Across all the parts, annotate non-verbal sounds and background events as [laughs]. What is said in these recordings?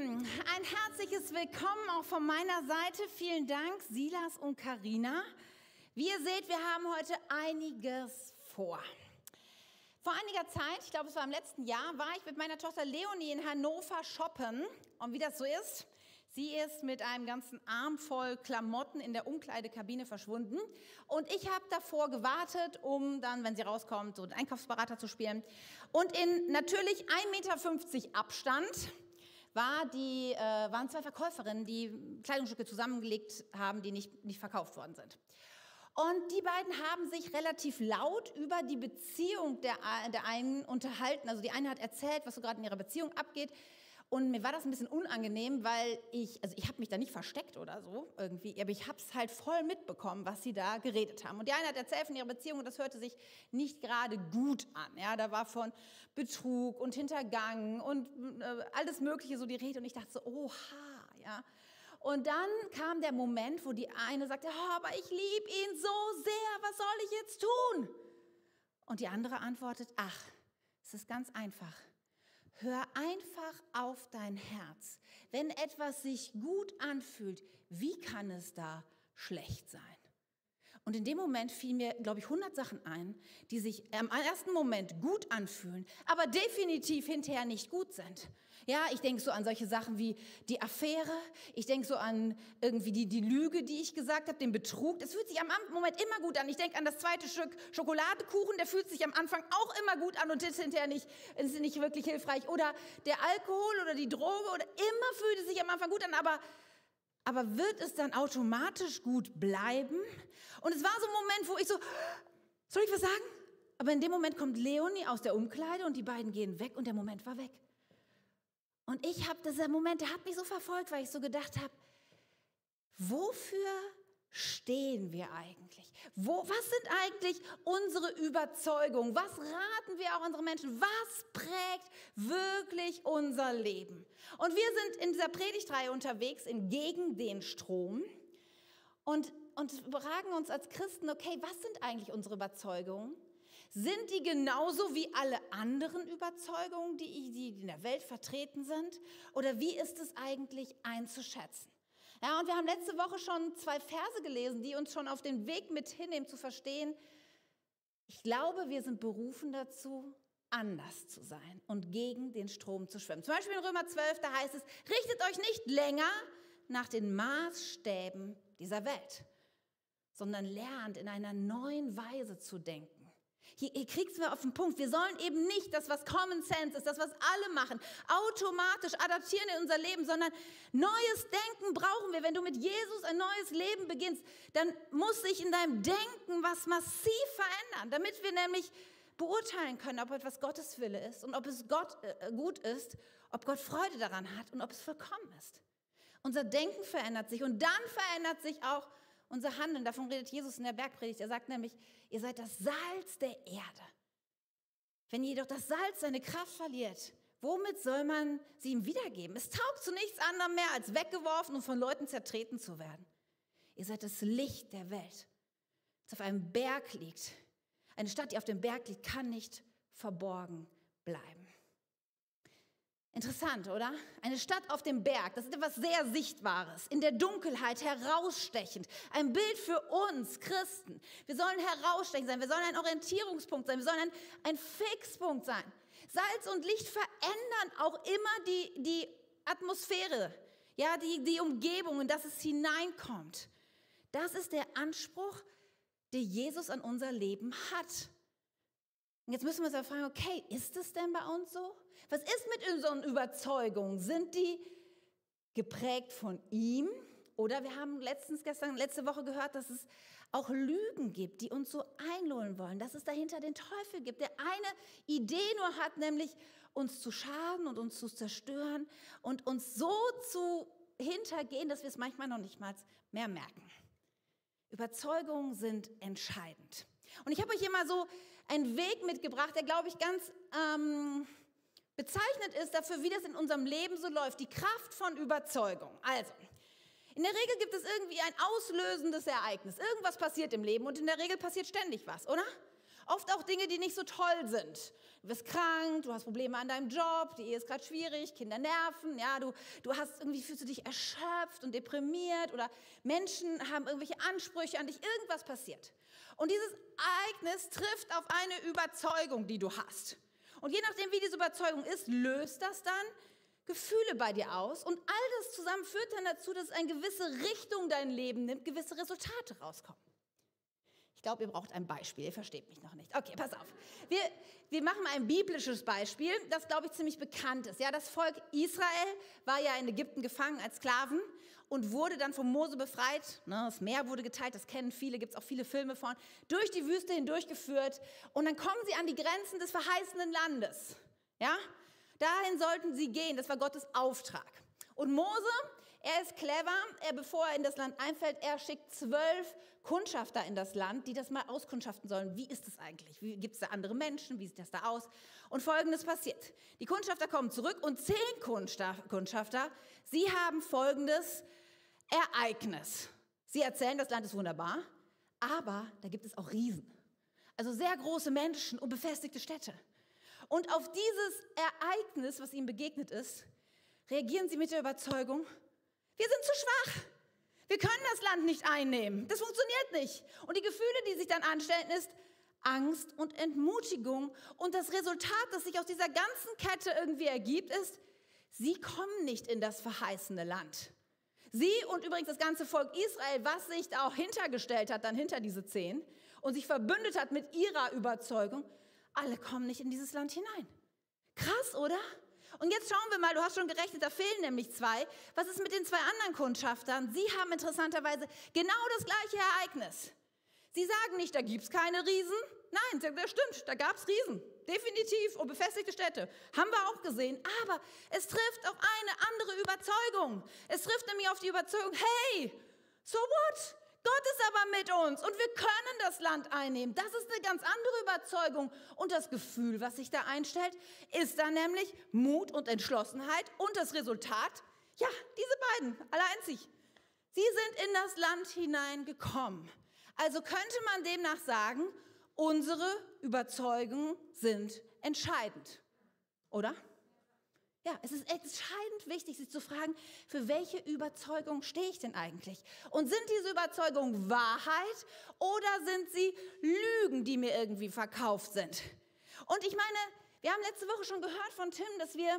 Lieben, ein herzliches Willkommen auch von meiner Seite. Vielen Dank, Silas und Karina. Wie ihr seht, wir haben heute einiges vor. Vor einiger Zeit, ich glaube es war im letzten Jahr, war ich mit meiner Tochter Leonie in Hannover shoppen. Und wie das so ist, sie ist mit einem ganzen Arm voll Klamotten in der Umkleidekabine verschwunden. Und ich habe davor gewartet, um dann, wenn sie rauskommt, so den Einkaufsberater zu spielen. Und in natürlich 1,50 Meter Abstand war die, äh, waren zwei Verkäuferinnen, die Kleidungsstücke zusammengelegt haben, die nicht, nicht verkauft worden sind. Und die beiden haben sich relativ laut über die Beziehung der, der einen unterhalten. Also die eine hat erzählt, was so gerade in ihrer Beziehung abgeht. Und mir war das ein bisschen unangenehm, weil ich, also ich habe mich da nicht versteckt oder so irgendwie, aber ich habe es halt voll mitbekommen, was sie da geredet haben. Und die eine hat erzählt von ihrer Beziehung und das hörte sich nicht gerade gut an. Ja, da war von Betrug und Hintergang und äh, alles Mögliche so die Rede und ich dachte so, oha, ja. Und dann kam der Moment, wo die eine sagte, oh, aber ich liebe ihn so sehr, was soll ich jetzt tun? Und die andere antwortet, ach, es ist ganz einfach. Hör einfach auf dein Herz. Wenn etwas sich gut anfühlt, wie kann es da schlecht sein? Und in dem Moment fielen mir, glaube ich, 100 Sachen ein, die sich im ersten Moment gut anfühlen, aber definitiv hinterher nicht gut sind. Ja, ich denke so an solche Sachen wie die Affäre, ich denke so an irgendwie die, die Lüge, die ich gesagt habe, den Betrug. Das fühlt sich am Moment immer gut an. Ich denke an das zweite Stück Schokoladekuchen, der fühlt sich am Anfang auch immer gut an und ist hinterher nicht, ist nicht wirklich hilfreich. Oder der Alkohol oder die Droge oder immer fühlt es sich am Anfang gut an, aber aber wird es dann automatisch gut bleiben? Und es war so ein Moment, wo ich so, soll ich was sagen? Aber in dem Moment kommt Leonie aus der Umkleide und die beiden gehen weg und der Moment war weg. Und ich habe dieser Moment, der hat mich so verfolgt, weil ich so gedacht habe, wofür stehen wir eigentlich? Wo, was sind eigentlich unsere Überzeugungen? Was raten wir auch unseren Menschen? Was prägt wirklich unser Leben? Und wir sind in dieser Predigtreihe unterwegs in Gegen den Strom und, und fragen uns als Christen, okay, was sind eigentlich unsere Überzeugungen? Sind die genauso wie alle anderen Überzeugungen, die, die in der Welt vertreten sind? Oder wie ist es eigentlich einzuschätzen? Ja, und wir haben letzte Woche schon zwei Verse gelesen, die uns schon auf den Weg mit hinnehmen, zu verstehen, ich glaube, wir sind berufen dazu, anders zu sein und gegen den Strom zu schwimmen. Zum Beispiel in Römer 12, da heißt es, richtet euch nicht länger nach den Maßstäben dieser Welt, sondern lernt in einer neuen Weise zu denken. Hier, hier kriegst du auf den Punkt. Wir sollen eben nicht das, was Common Sense ist, das, was alle machen, automatisch adaptieren in unser Leben, sondern neues Denken brauchen wir. Wenn du mit Jesus ein neues Leben beginnst, dann muss sich in deinem Denken was massiv verändern, damit wir nämlich beurteilen können, ob etwas Gottes Wille ist und ob es Gott äh, gut ist, ob Gott Freude daran hat und ob es vollkommen ist. Unser Denken verändert sich und dann verändert sich auch unser Handeln. Davon redet Jesus in der Bergpredigt. Er sagt nämlich, ihr seid das Salz der Erde. Wenn jedoch das Salz seine Kraft verliert, womit soll man sie ihm wiedergeben? Es taugt zu nichts anderem mehr, als weggeworfen und von Leuten zertreten zu werden. Ihr seid das Licht der Welt, das auf einem Berg liegt. Eine Stadt, die auf dem Berg liegt, kann nicht verborgen bleiben. Interessant, oder? Eine Stadt auf dem Berg, das ist etwas sehr Sichtbares, in der Dunkelheit herausstechend. Ein Bild für uns Christen. Wir sollen herausstechend sein, wir sollen ein Orientierungspunkt sein, wir sollen ein, ein Fixpunkt sein. Salz und Licht verändern auch immer die, die Atmosphäre, ja, die, die Umgebung, in das es hineinkommt. Das ist der Anspruch, den Jesus an unser Leben hat. Und jetzt müssen wir uns ja fragen, okay, ist es denn bei uns so? Was ist mit unseren Überzeugungen? Sind die geprägt von ihm? Oder wir haben letztens, gestern, letzte Woche gehört, dass es auch Lügen gibt, die uns so einlullen wollen, dass es dahinter den Teufel gibt, der eine Idee nur hat, nämlich uns zu schaden und uns zu zerstören und uns so zu hintergehen, dass wir es manchmal noch nicht mal mehr merken. Überzeugungen sind entscheidend. Und ich habe euch hier mal so einen Weg mitgebracht, der, glaube ich, ganz ähm, bezeichnet ist dafür, wie das in unserem Leben so läuft. Die Kraft von Überzeugung. Also, in der Regel gibt es irgendwie ein auslösendes Ereignis. Irgendwas passiert im Leben und in der Regel passiert ständig was, oder? Oft auch Dinge, die nicht so toll sind. Du bist krank, du hast Probleme an deinem Job, die Ehe ist gerade schwierig, Kinder nerven, ja, du, du hast irgendwie fühlst du dich erschöpft und deprimiert oder Menschen haben irgendwelche Ansprüche an dich, irgendwas passiert. Und dieses Ereignis trifft auf eine Überzeugung, die du hast. Und je nachdem, wie diese Überzeugung ist, löst das dann Gefühle bei dir aus und all das zusammen führt dann dazu, dass eine gewisse Richtung dein Leben nimmt, gewisse Resultate rauskommen. Ich glaube, ihr braucht ein Beispiel. Ihr versteht mich noch nicht. Okay, pass auf. Wir, wir machen mal ein biblisches Beispiel, das, glaube ich, ziemlich bekannt ist. Ja, das Volk Israel war ja in Ägypten gefangen als Sklaven und wurde dann von Mose befreit. Ne, das Meer wurde geteilt, das kennen viele, gibt es auch viele Filme von. Durch die Wüste hindurchgeführt und dann kommen sie an die Grenzen des verheißenen Landes. Ja, dahin sollten sie gehen. Das war Gottes Auftrag. Und Mose, er ist clever. Er, bevor er in das Land einfällt, er schickt zwölf Kundschafter in das Land, die das mal auskundschaften sollen. Wie ist es eigentlich? Gibt es da andere Menschen? Wie sieht das da aus? Und Folgendes passiert. Die Kundschafter kommen zurück und zehn Kundschafter, sie haben folgendes Ereignis. Sie erzählen, das Land ist wunderbar, aber da gibt es auch Riesen. Also sehr große Menschen und befestigte Städte. Und auf dieses Ereignis, was ihnen begegnet ist, reagieren sie mit der Überzeugung, wir sind zu schwach. Wir können das Land nicht einnehmen. Das funktioniert nicht. Und die Gefühle, die sich dann anstellen, ist Angst und Entmutigung. Und das Resultat, das sich aus dieser ganzen Kette irgendwie ergibt, ist, sie kommen nicht in das verheißene Land. Sie und übrigens das ganze Volk Israel, was sich da auch hintergestellt hat, dann hinter diese zehn und sich verbündet hat mit ihrer Überzeugung, alle kommen nicht in dieses Land hinein. Krass, oder? Und jetzt schauen wir mal, du hast schon gerechnet, da fehlen nämlich zwei. Was ist mit den zwei anderen Kundschaftern? Sie haben interessanterweise genau das gleiche Ereignis. Sie sagen nicht, da gibt es keine Riesen. Nein, das stimmt, da gab es Riesen. Definitiv und befestigte Städte. Haben wir auch gesehen. Aber es trifft auf eine andere Überzeugung. Es trifft nämlich auf die Überzeugung, hey, so what? Gott ist aber mit uns und wir können das Land einnehmen. Das ist eine ganz andere Überzeugung. Und das Gefühl, was sich da einstellt, ist dann nämlich Mut und Entschlossenheit. Und das Resultat, ja, diese beiden, alle einzig. Sie sind in das Land hineingekommen. Also könnte man demnach sagen, unsere Überzeugungen sind entscheidend. Oder? Ja, es ist entscheidend wichtig, sich zu fragen, für welche Überzeugung stehe ich denn eigentlich? Und sind diese Überzeugungen Wahrheit oder sind sie Lügen, die mir irgendwie verkauft sind? Und ich meine, wir haben letzte Woche schon gehört von Tim, dass wir,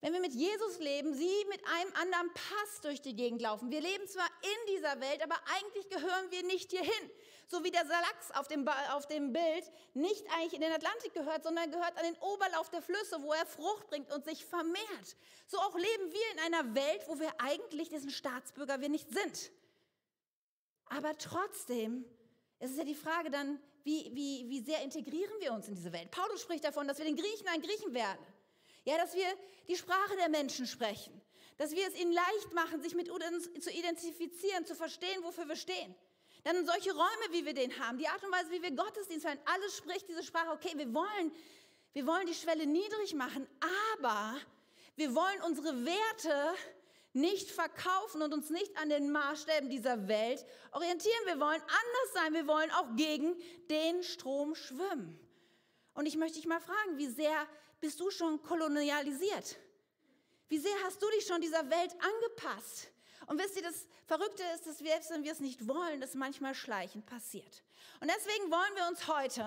wenn wir mit Jesus leben, sie mit einem anderen Pass durch die Gegend laufen. Wir leben zwar in dieser Welt, aber eigentlich gehören wir nicht hierhin so wie der Lachs auf dem, auf dem Bild nicht eigentlich in den Atlantik gehört, sondern gehört an den Oberlauf der Flüsse, wo er Frucht bringt und sich vermehrt. So auch leben wir in einer Welt, wo wir eigentlich diesen Staatsbürger wir nicht sind. Aber trotzdem ist es ja die Frage dann, wie, wie, wie sehr integrieren wir uns in diese Welt? Paulus spricht davon, dass wir den Griechen ein Griechen werden. Ja, dass wir die Sprache der Menschen sprechen. Dass wir es ihnen leicht machen, sich mit uns zu identifizieren, zu verstehen, wofür wir stehen. Dann solche Räume, wie wir den haben, die Art und Weise, wie wir Gottesdienst feiern, alles spricht diese Sprache. Okay, wir wollen, wir wollen die Schwelle niedrig machen, aber wir wollen unsere Werte nicht verkaufen und uns nicht an den Maßstäben dieser Welt orientieren. Wir wollen anders sein. Wir wollen auch gegen den Strom schwimmen. Und ich möchte dich mal fragen, wie sehr bist du schon kolonialisiert? Wie sehr hast du dich schon dieser Welt angepasst? Und wisst ihr, das Verrückte ist, dass wir, selbst wenn wir es nicht wollen, das manchmal schleichend passiert. Und deswegen wollen wir uns heute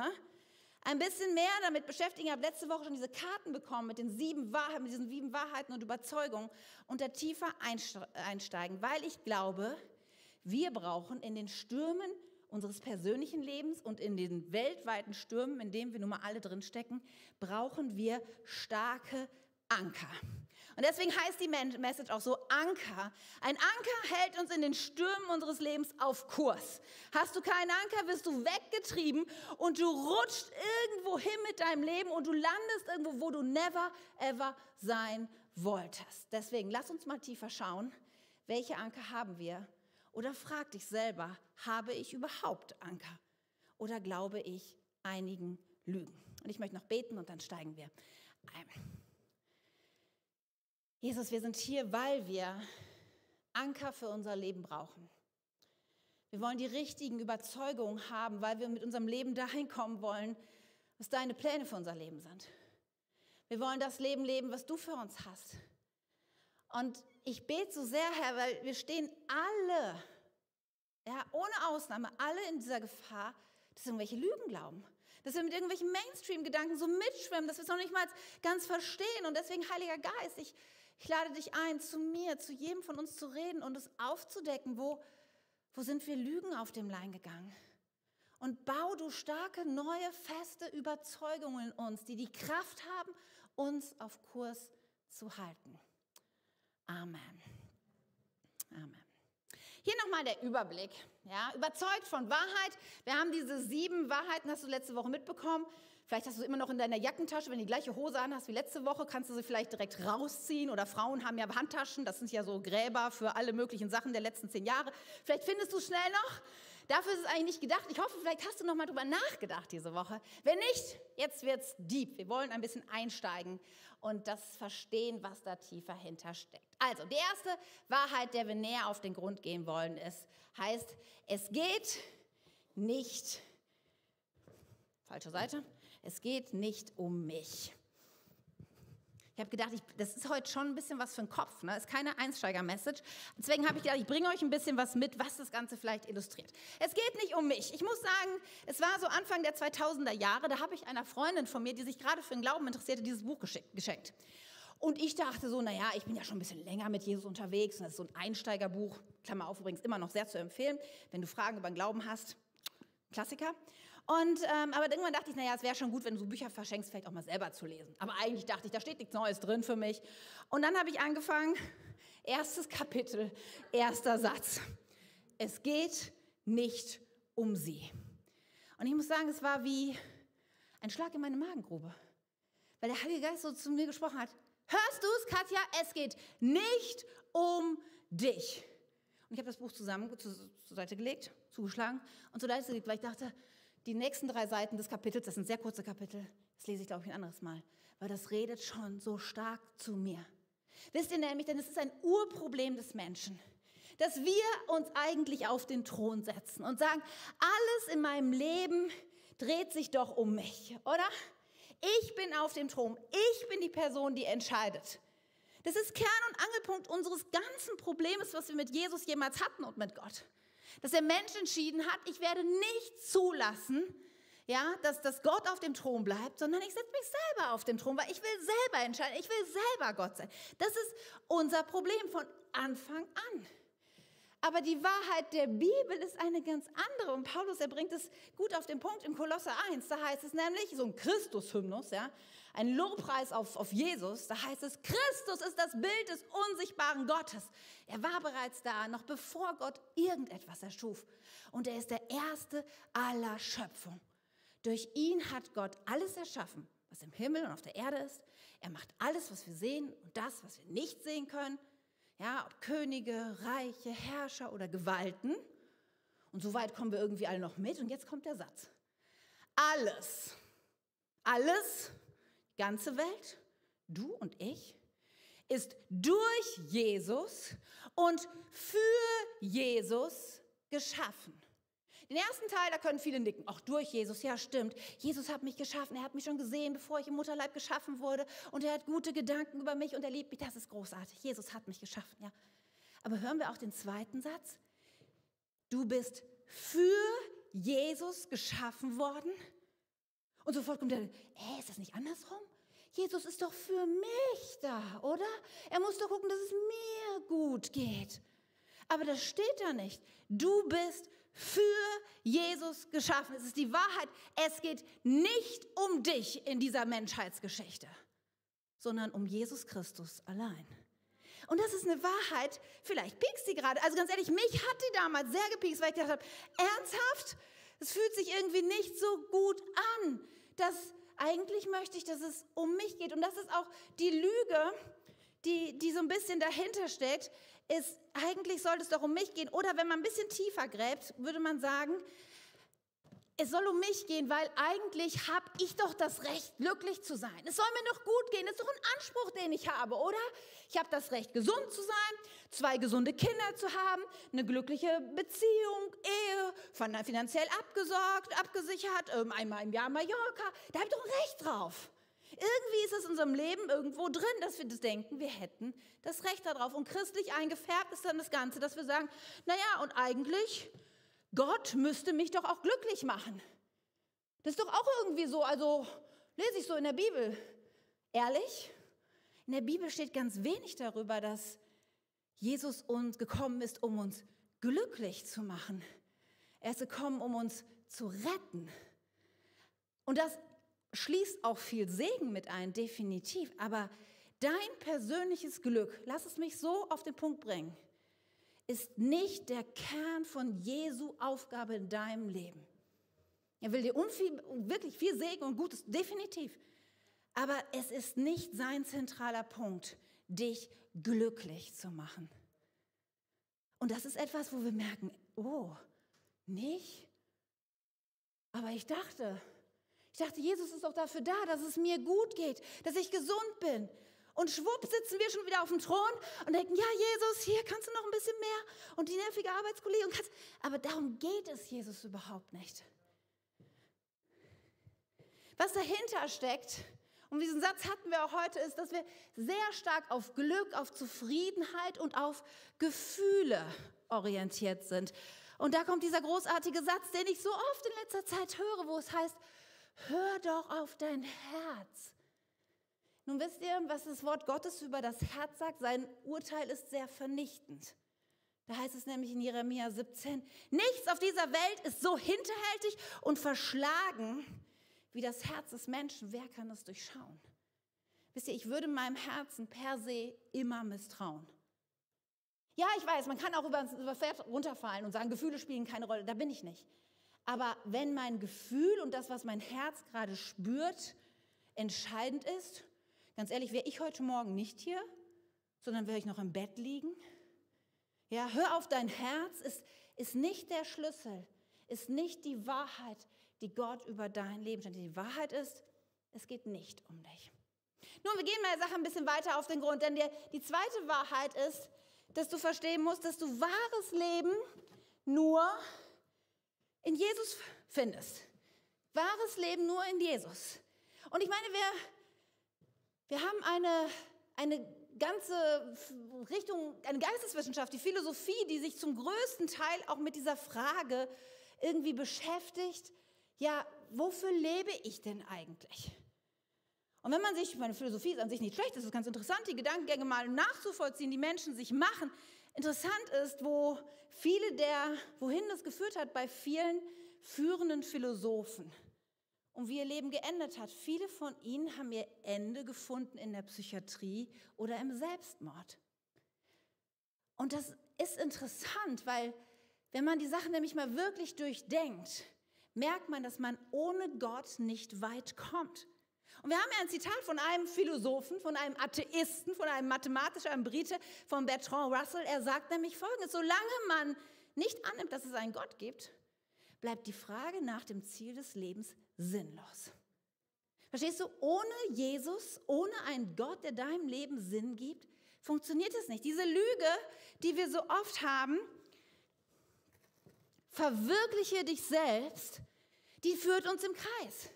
ein bisschen mehr damit beschäftigen. Ich habe letzte Woche schon diese Karten bekommen mit den sieben Wahrheiten, mit diesen sieben Wahrheiten und Überzeugungen und da tiefer einsteigen, weil ich glaube, wir brauchen in den Stürmen unseres persönlichen Lebens und in den weltweiten Stürmen, in denen wir nun mal alle drin stecken, brauchen wir starke Anker. Und deswegen heißt die Message auch so Anker. Ein Anker hält uns in den Stürmen unseres Lebens auf Kurs. Hast du keinen Anker, wirst du weggetrieben und du rutscht irgendwo hin mit deinem Leben und du landest irgendwo, wo du never ever sein wolltest. Deswegen lass uns mal tiefer schauen, welche Anker haben wir? Oder frag dich selber, habe ich überhaupt Anker? Oder glaube ich einigen Lügen? Und ich möchte noch beten und dann steigen wir ein. Jesus, wir sind hier, weil wir Anker für unser Leben brauchen. Wir wollen die richtigen Überzeugungen haben, weil wir mit unserem Leben dahin kommen wollen, was deine Pläne für unser Leben sind. Wir wollen das Leben leben, was du für uns hast. Und ich bete so sehr, Herr, weil wir stehen alle, ja, ohne Ausnahme, alle in dieser Gefahr, dass wir irgendwelche Lügen glauben. Dass wir mit irgendwelchen Mainstream-Gedanken so mitschwimmen, dass wir es noch nicht mal ganz verstehen. Und deswegen, Heiliger Geist, ich, ich lade dich ein, zu mir, zu jedem von uns zu reden und es aufzudecken, wo, wo sind wir Lügen auf dem Lein gegangen? Und bau du starke, neue, feste Überzeugungen in uns, die die Kraft haben, uns auf Kurs zu halten. Amen. Amen. Hier nochmal der Überblick. Ja, überzeugt von Wahrheit. Wir haben diese sieben Wahrheiten, hast du letzte Woche mitbekommen. Vielleicht hast du immer noch in deiner Jackentasche. Wenn du die gleiche Hose an hast wie letzte Woche, kannst du sie vielleicht direkt rausziehen. Oder Frauen haben ja Handtaschen. Das sind ja so Gräber für alle möglichen Sachen der letzten zehn Jahre. Vielleicht findest du es schnell noch. Dafür ist es eigentlich nicht gedacht. Ich hoffe, vielleicht hast du noch mal drüber nachgedacht diese Woche. Wenn nicht, jetzt wird es deep. Wir wollen ein bisschen einsteigen und das verstehen, was da tiefer hintersteckt. Also, die erste Wahrheit, der wir näher auf den Grund gehen wollen, ist, heißt, es geht nicht, falsche Seite, es geht nicht um mich. Ich habe gedacht, ich, das ist heute schon ein bisschen was für den Kopf, ne? ist keine Einsteiger-Message. Deswegen habe ich gedacht, ich bringe euch ein bisschen was mit, was das Ganze vielleicht illustriert. Es geht nicht um mich. Ich muss sagen, es war so Anfang der 2000er Jahre, da habe ich einer Freundin von mir, die sich gerade für den Glauben interessierte, dieses Buch geschenkt. Und ich dachte so, naja, ich bin ja schon ein bisschen länger mit Jesus unterwegs. Und das ist so ein Einsteigerbuch, Klammer auf übrigens, immer noch sehr zu empfehlen, wenn du Fragen über den Glauben hast. Klassiker. Und, ähm, aber irgendwann dachte ich, naja, es wäre schon gut, wenn du so Bücher verschenkst, vielleicht auch mal selber zu lesen. Aber eigentlich dachte ich, da steht nichts Neues drin für mich. Und dann habe ich angefangen, [laughs] erstes Kapitel, erster Satz. Es geht nicht um sie. Und ich muss sagen, es war wie ein Schlag in meine Magengrube. Weil der Heilige Geist so zu mir gesprochen hat. Hörst du es, Katja? Es geht nicht um dich. Und ich habe das Buch zusammen zur Seite gelegt, zugeschlagen und zur Seite gelegt, weil ich dachte, die nächsten drei Seiten des Kapitels, das sind sehr kurze Kapitel, das lese ich, glaube ich, ein anderes Mal, weil das redet schon so stark zu mir. Wisst ihr nämlich, denn es ist ein Urproblem des Menschen, dass wir uns eigentlich auf den Thron setzen und sagen, alles in meinem Leben dreht sich doch um mich, oder? Ich bin auf dem Thron, ich bin die Person, die entscheidet. Das ist Kern und Angelpunkt unseres ganzen Problems, was wir mit Jesus jemals hatten und mit Gott dass der Mensch entschieden hat, ich werde nicht zulassen, ja, dass, dass Gott auf dem Thron bleibt, sondern ich setze mich selber auf dem Thron, weil ich will selber entscheiden, ich will selber Gott sein. Das ist unser Problem von Anfang an. Aber die Wahrheit der Bibel ist eine ganz andere. Und Paulus, er bringt es gut auf den Punkt in Kolosser 1. Da heißt es nämlich, so ein Christus-Hymnus, ja, ein Lobpreis auf, auf Jesus. Da heißt es, Christus ist das Bild des unsichtbaren Gottes. Er war bereits da, noch bevor Gott irgendetwas erschuf. Und er ist der Erste aller Schöpfung. Durch ihn hat Gott alles erschaffen, was im Himmel und auf der Erde ist. Er macht alles, was wir sehen und das, was wir nicht sehen können ja, ob Könige, Reiche, Herrscher oder Gewalten. Und so weit kommen wir irgendwie alle noch mit. Und jetzt kommt der Satz. Alles, alles, ganze Welt, du und ich, ist durch Jesus und für Jesus geschaffen. Den ersten Teil, da können viele nicken. Auch durch Jesus, ja stimmt. Jesus hat mich geschaffen. Er hat mich schon gesehen, bevor ich im Mutterleib geschaffen wurde. Und er hat gute Gedanken über mich und er liebt mich. Das ist großartig. Jesus hat mich geschaffen, ja. Aber hören wir auch den zweiten Satz. Du bist für Jesus geschaffen worden. Und sofort kommt der, ey, ist das nicht andersrum? Jesus ist doch für mich da, oder? Er muss doch gucken, dass es mir gut geht. Aber das steht da nicht. Du bist für Jesus geschaffen. Es ist die Wahrheit. Es geht nicht um dich in dieser Menschheitsgeschichte, sondern um Jesus Christus allein. Und das ist eine Wahrheit, vielleicht piekst sie gerade. Also ganz ehrlich, mich hat die damals sehr gepiekst, weil ich gedacht habe, ernsthaft? Es fühlt sich irgendwie nicht so gut an. dass eigentlich möchte ich, dass es um mich geht. Und das ist auch die Lüge, die, die so ein bisschen dahinter steckt ist, eigentlich sollte es doch um mich gehen. Oder wenn man ein bisschen tiefer gräbt, würde man sagen, es soll um mich gehen, weil eigentlich habe ich doch das Recht, glücklich zu sein. Es soll mir doch gut gehen. Das ist doch ein Anspruch, den ich habe, oder? Ich habe das Recht, gesund zu sein, zwei gesunde Kinder zu haben, eine glückliche Beziehung, Ehe, finanziell abgesorgt, abgesichert, ähm, einmal im Jahr Mallorca. Da habe ich doch ein Recht drauf. Irgendwie ist es in unserem Leben irgendwo drin, dass wir das denken, wir hätten das Recht darauf. Und christlich eingefärbt ist dann das Ganze, dass wir sagen, naja, und eigentlich Gott müsste mich doch auch glücklich machen. Das ist doch auch irgendwie so, also lese ich so in der Bibel. Ehrlich? In der Bibel steht ganz wenig darüber, dass Jesus uns gekommen ist, um uns glücklich zu machen. Er ist gekommen, um uns zu retten. Und das schließt auch viel Segen mit ein, definitiv. Aber dein persönliches Glück, lass es mich so auf den Punkt bringen, ist nicht der Kern von Jesu Aufgabe in deinem Leben. Er will dir unviel, wirklich viel Segen und Gutes, definitiv. Aber es ist nicht sein zentraler Punkt, dich glücklich zu machen. Und das ist etwas, wo wir merken, oh, nicht? Aber ich dachte, ich dachte, Jesus ist doch dafür da, dass es mir gut geht, dass ich gesund bin, und schwupp sitzen wir schon wieder auf dem Thron und denken, ja Jesus, hier kannst du noch ein bisschen mehr und die nervige Arbeitskollegin kannst. Aber darum geht es Jesus überhaupt nicht. Was dahinter steckt, und diesen Satz hatten wir auch heute, ist, dass wir sehr stark auf Glück, auf Zufriedenheit und auf Gefühle orientiert sind. Und da kommt dieser großartige Satz, den ich so oft in letzter Zeit höre, wo es heißt, hör doch auf dein Herz nun wisst ihr, was das Wort Gottes über das Herz sagt? Sein Urteil ist sehr vernichtend. Da heißt es nämlich in Jeremia 17, nichts auf dieser Welt ist so hinterhältig und verschlagen wie das Herz des Menschen. Wer kann es durchschauen? Wisst ihr, ich würde meinem Herzen per se immer misstrauen. Ja, ich weiß, man kann auch über das Pferd runterfallen und sagen, Gefühle spielen keine Rolle. Da bin ich nicht. Aber wenn mein Gefühl und das, was mein Herz gerade spürt, entscheidend ist, Ganz ehrlich, wäre ich heute Morgen nicht hier, sondern wäre ich noch im Bett liegen? Ja, hör auf dein Herz, ist, ist nicht der Schlüssel, ist nicht die Wahrheit, die Gott über dein Leben stellt. Die Wahrheit ist, es geht nicht um dich. Nun, wir gehen mal der Sache ein bisschen weiter auf den Grund, denn die, die zweite Wahrheit ist, dass du verstehen musst, dass du wahres Leben nur in Jesus findest. Wahres Leben nur in Jesus. Und ich meine, wer wir haben eine, eine ganze Richtung, eine Geisteswissenschaft, die Philosophie, die sich zum größten Teil auch mit dieser Frage irgendwie beschäftigt, ja, wofür lebe ich denn eigentlich? Und wenn man sich, meine Philosophie ist an sich nicht schlecht, es ist ganz interessant, die Gedankengänge mal nachzuvollziehen, die Menschen sich machen. Interessant ist, wo viele der, wohin das geführt hat bei vielen führenden Philosophen und wie ihr Leben geändert hat. Viele von ihnen haben ihr Ende gefunden in der Psychiatrie oder im Selbstmord. Und das ist interessant, weil wenn man die Sachen nämlich mal wirklich durchdenkt, merkt man, dass man ohne Gott nicht weit kommt. Und wir haben ja ein Zitat von einem Philosophen, von einem Atheisten, von einem Mathematiker, einem Brite, von Bertrand Russell. Er sagt nämlich Folgendes, solange man nicht annimmt, dass es einen Gott gibt, bleibt die Frage nach dem Ziel des Lebens sinnlos. Verstehst du, ohne Jesus, ohne einen Gott, der deinem Leben Sinn gibt, funktioniert es nicht. Diese Lüge, die wir so oft haben, verwirkliche dich selbst, die führt uns im Kreis.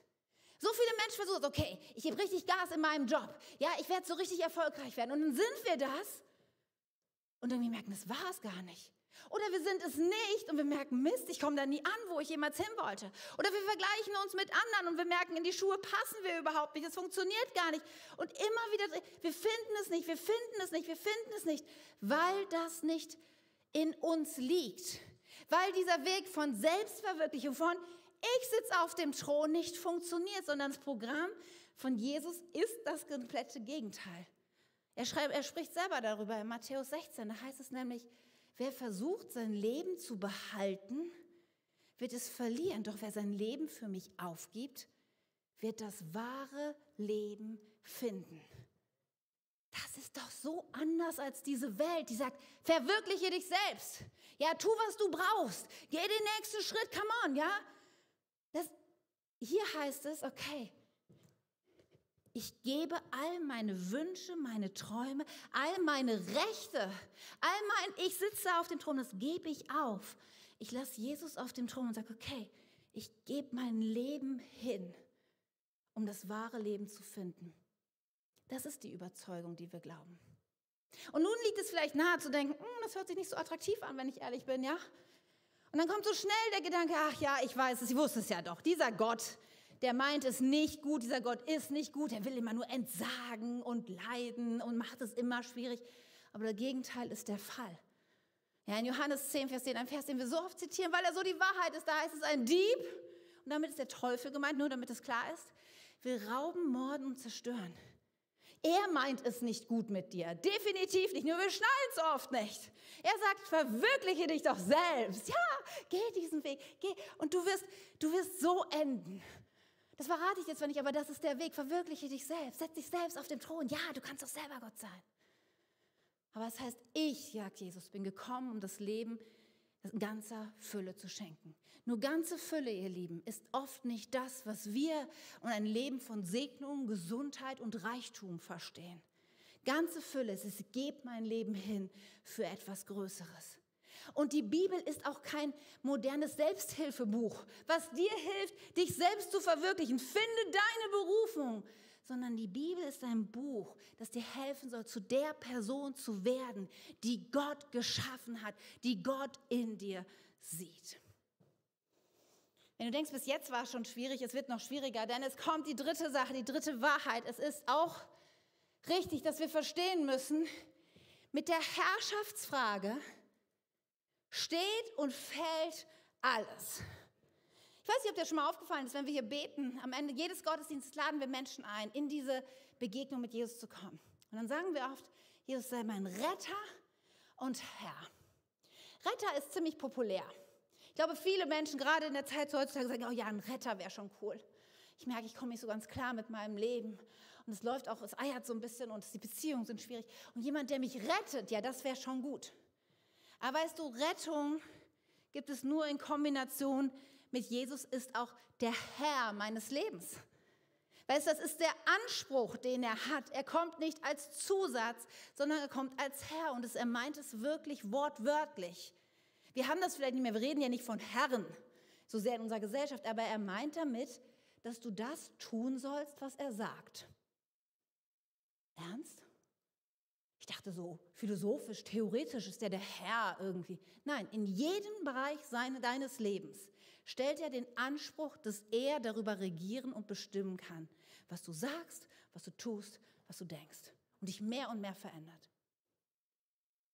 So viele Menschen versuchen, okay, ich gebe richtig Gas in meinem Job. Ja, ich werde so richtig erfolgreich werden. Und dann sind wir das. Und irgendwie merken, das war es gar nicht. Oder wir sind es nicht und wir merken, Mist, ich komme da nie an, wo ich jemals hin wollte. Oder wir vergleichen uns mit anderen und wir merken, in die Schuhe passen wir überhaupt nicht, es funktioniert gar nicht. Und immer wieder, wir finden es nicht, wir finden es nicht, wir finden es nicht, weil das nicht in uns liegt. Weil dieser Weg von Selbstverwirklichung, von ich sitze auf dem Thron nicht funktioniert, sondern das Programm von Jesus ist das komplette Gegenteil. Er, schreibt, er spricht selber darüber in Matthäus 16, da heißt es nämlich, Wer versucht, sein Leben zu behalten, wird es verlieren. Doch wer sein Leben für mich aufgibt, wird das wahre Leben finden. Das ist doch so anders als diese Welt, die sagt, verwirkliche dich selbst. Ja, tu, was du brauchst. Geh den nächsten Schritt, come on, ja. Das, hier heißt es, okay, ich gebe all meine Wünsche, meine Träume, all meine Rechte, all mein, ich sitze auf dem Thron, das gebe ich auf. Ich lasse Jesus auf dem Thron und sage, okay, ich gebe mein Leben hin, um das wahre Leben zu finden. Das ist die Überzeugung, die wir glauben. Und nun liegt es vielleicht nahe zu denken, hm, das hört sich nicht so attraktiv an, wenn ich ehrlich bin, ja? Und dann kommt so schnell der Gedanke, ach ja, ich weiß es, ich wusste es ja doch, dieser Gott, der meint es nicht gut, dieser Gott ist nicht gut, er will immer nur entsagen und leiden und macht es immer schwierig. Aber das Gegenteil ist der Fall. Ja, in Johannes 10, Vers 10, ein Vers, den wir so oft zitieren, weil er so die Wahrheit ist, da heißt es ein Dieb, und damit ist der Teufel gemeint, nur damit es klar ist, will rauben, morden und zerstören. Er meint es nicht gut mit dir. Definitiv nicht. Nur wir schnallen es oft nicht. Er sagt, verwirkliche dich doch selbst. Ja, geh diesen Weg. Geh. Und du wirst, du wirst so enden. Das verrate ich jetzt zwar nicht, aber das ist der Weg. Verwirkliche dich selbst. Setz dich selbst auf den Thron. Ja, du kannst doch selber Gott sein. Aber es das heißt, ich, sagt Jesus, bin gekommen, um das Leben in ganzer Fülle zu schenken. Nur ganze Fülle, ihr Lieben, ist oft nicht das, was wir und ein Leben von Segnung, Gesundheit und Reichtum verstehen. Ganze Fülle ist es, gebt mein Leben hin für etwas Größeres. Und die Bibel ist auch kein modernes Selbsthilfebuch, was dir hilft, dich selbst zu verwirklichen. Finde deine Berufung. Sondern die Bibel ist ein Buch, das dir helfen soll, zu der Person zu werden, die Gott geschaffen hat, die Gott in dir sieht. Wenn du denkst, bis jetzt war es schon schwierig, es wird noch schwieriger, denn es kommt die dritte Sache, die dritte Wahrheit. Es ist auch richtig, dass wir verstehen müssen, mit der Herrschaftsfrage steht und fällt alles. Ich weiß nicht, ob dir schon mal aufgefallen ist, wenn wir hier beten, am Ende jedes Gottesdienstes laden wir Menschen ein, in diese Begegnung mit Jesus zu kommen. Und dann sagen wir oft, Jesus sei mein Retter und Herr. Retter ist ziemlich populär. Ich glaube, viele Menschen, gerade in der Zeit heutzutage, sagen, oh ja, ein Retter wäre schon cool. Ich merke, ich komme nicht so ganz klar mit meinem Leben. Und es läuft auch, es eiert so ein bisschen und die Beziehungen sind schwierig. Und jemand, der mich rettet, ja, das wäre schon gut. Aber weißt du, Rettung gibt es nur in Kombination mit Jesus ist auch der Herr meines Lebens. Weißt du, das ist der Anspruch, den er hat. Er kommt nicht als Zusatz, sondern er kommt als Herr und er meint es wirklich wortwörtlich. Wir haben das vielleicht nicht mehr, wir reden ja nicht von Herren so sehr in unserer Gesellschaft, aber er meint damit, dass du das tun sollst, was er sagt. Ernst? Ich dachte so, philosophisch, theoretisch ist er der Herr irgendwie. Nein, in jedem Bereich seine, deines Lebens stellt er den Anspruch, dass er darüber regieren und bestimmen kann, was du sagst, was du tust, was du denkst und dich mehr und mehr verändert.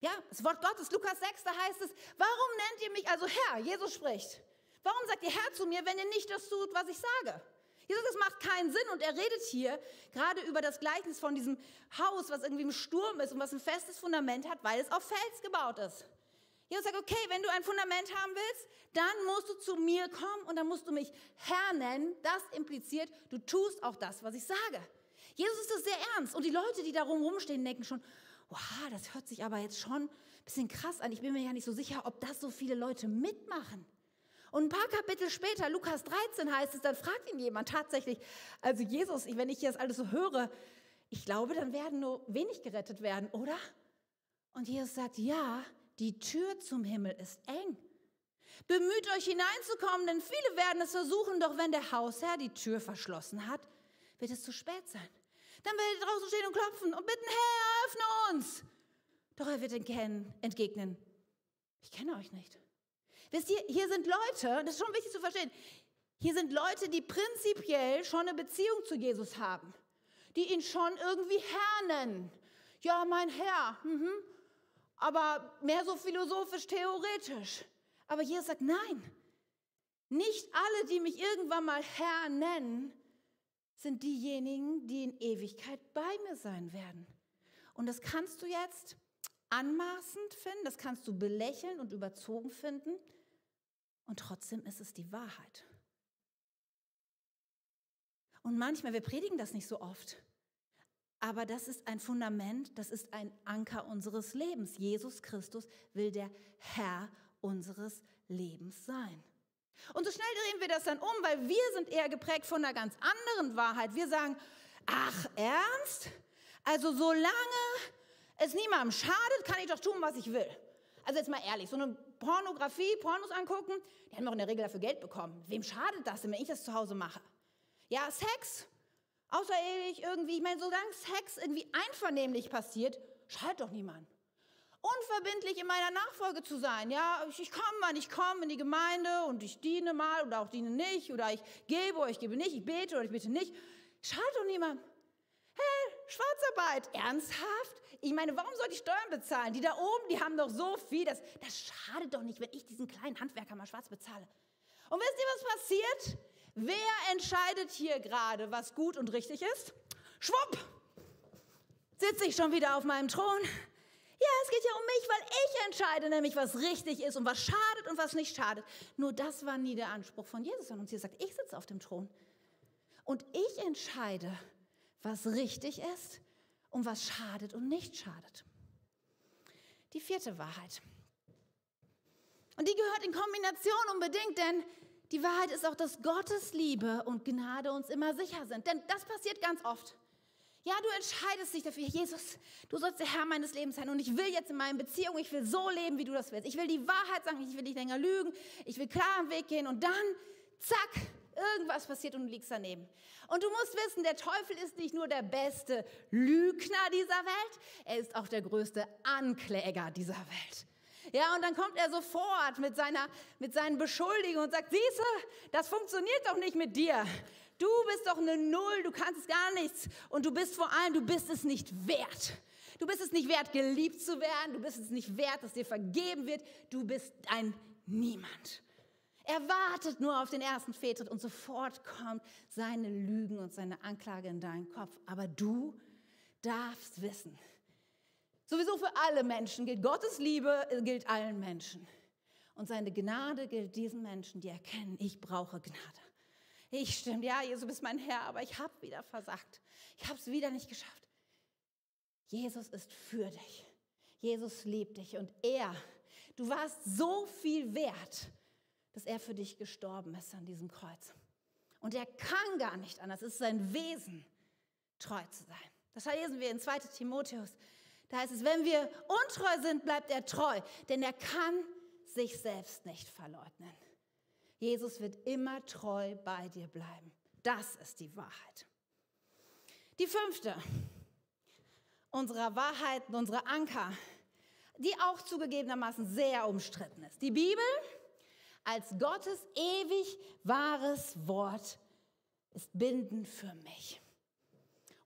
Ja, das Wort Gottes, Lukas 6, da heißt es, warum nennt ihr mich also Herr? Jesus spricht. Warum sagt ihr Herr zu mir, wenn ihr nicht das tut, was ich sage? Jesus, das macht keinen Sinn und er redet hier gerade über das Gleichnis von diesem Haus, was irgendwie im Sturm ist und was ein festes Fundament hat, weil es auf Fels gebaut ist. Jesus sagt, okay, wenn du ein Fundament haben willst, dann musst du zu mir kommen und dann musst du mich Herr nennen. Das impliziert, du tust auch das, was ich sage. Jesus ist das sehr ernst und die Leute, die da rumstehen, denken schon, wow, das hört sich aber jetzt schon ein bisschen krass an. Ich bin mir ja nicht so sicher, ob das so viele Leute mitmachen. Und ein paar Kapitel später, Lukas 13 heißt es, dann fragt ihn jemand tatsächlich, also Jesus, wenn ich das alles so höre, ich glaube, dann werden nur wenig gerettet werden, oder? Und Jesus sagt, ja, die Tür zum Himmel ist eng. Bemüht euch hineinzukommen, denn viele werden es versuchen, doch wenn der Hausherr die Tür verschlossen hat, wird es zu spät sein. Dann werdet ihr draußen stehen und klopfen und bitten, Herr, öffne uns. Doch er wird entgegnen, ich kenne euch nicht. Wisst ihr, hier sind Leute, das ist schon wichtig zu verstehen, hier sind Leute, die prinzipiell schon eine Beziehung zu Jesus haben, die ihn schon irgendwie Herr nennen. Ja, mein Herr, mhm. aber mehr so philosophisch, theoretisch. Aber Jesus sagt, nein, nicht alle, die mich irgendwann mal Herr nennen, sind diejenigen, die in Ewigkeit bei mir sein werden. Und das kannst du jetzt anmaßend finden, das kannst du belächeln und überzogen finden. Und trotzdem ist es die Wahrheit. Und manchmal, wir predigen das nicht so oft, aber das ist ein Fundament, das ist ein Anker unseres Lebens. Jesus Christus will der Herr unseres Lebens sein. Und so schnell drehen wir das dann um, weil wir sind eher geprägt von einer ganz anderen Wahrheit. Wir sagen, ach ernst? Also solange es niemandem schadet, kann ich doch tun, was ich will. Also jetzt mal ehrlich, so eine Pornografie, Pornos angucken, die haben doch in der Regel dafür Geld bekommen. Wem schadet das wenn ich das zu Hause mache? Ja, Sex, außerehelich irgendwie, ich meine, solange Sex irgendwie einvernehmlich passiert, schadet doch niemand. Unverbindlich in meiner Nachfolge zu sein, ja, ich, ich komme, wann ich komme in die Gemeinde und ich diene mal oder auch diene nicht oder ich gebe oder ich gebe nicht, ich bete oder ich bete nicht, schadet doch niemand. Hey, Schwarzarbeit, ernsthaft? Ich meine, warum soll ich Steuern bezahlen? Die da oben, die haben doch so viel. Das, das schadet doch nicht, wenn ich diesen kleinen Handwerker mal schwarz bezahle. Und wisst ihr, was passiert? Wer entscheidet hier gerade, was gut und richtig ist? Schwupp! Sitze ich schon wieder auf meinem Thron? Ja, es geht ja um mich, weil ich entscheide nämlich, was richtig ist und was schadet und was nicht schadet. Nur das war nie der Anspruch von Jesus an uns. Jesus sagt, ich sitze auf dem Thron. Und ich entscheide, was richtig ist und was schadet und nicht schadet. Die vierte Wahrheit. Und die gehört in Kombination unbedingt, denn die Wahrheit ist auch, dass Gottes Liebe und Gnade uns immer sicher sind. Denn das passiert ganz oft. Ja, du entscheidest dich dafür, Jesus, du sollst der Herr meines Lebens sein und ich will jetzt in meinen Beziehungen, ich will so leben, wie du das willst. Ich will die Wahrheit sagen, ich will nicht länger lügen, ich will klar am Weg gehen und dann, zack, irgendwas passiert und du liegst daneben. Und du musst wissen, der Teufel ist nicht nur der beste Lügner dieser Welt, er ist auch der größte Ankläger dieser Welt. Ja, und dann kommt er sofort mit, seiner, mit seinen Beschuldigungen und sagt, siehste, das funktioniert doch nicht mit dir. Du bist doch eine Null, du kannst gar nichts. Und du bist vor allem, du bist es nicht wert. Du bist es nicht wert, geliebt zu werden. Du bist es nicht wert, dass dir vergeben wird. Du bist ein Niemand. Er wartet nur auf den ersten Fehltritt und sofort kommt seine Lügen und seine Anklage in deinen Kopf. Aber du darfst wissen, Sowieso für alle Menschen gilt Gottes Liebe, gilt allen Menschen. Und seine Gnade gilt diesen Menschen, die erkennen, ich brauche Gnade. Ich stimmt, ja, Jesus bist mein Herr, aber ich habe wieder versagt. Ich habe es wieder nicht geschafft. Jesus ist für dich. Jesus liebt dich und er, du warst so viel wert, dass er für dich gestorben ist an diesem Kreuz. Und er kann gar nicht anders. Es ist sein Wesen, treu zu sein. Das lesen wir in 2 Timotheus da heißt es, wenn wir untreu sind, bleibt er treu, denn er kann sich selbst nicht verleugnen. Jesus wird immer treu bei dir bleiben. Das ist die Wahrheit. Die fünfte unserer Wahrheiten, unserer Anker, die auch zugegebenermaßen sehr umstritten ist. Die Bibel als Gottes ewig wahres Wort ist bindend für mich.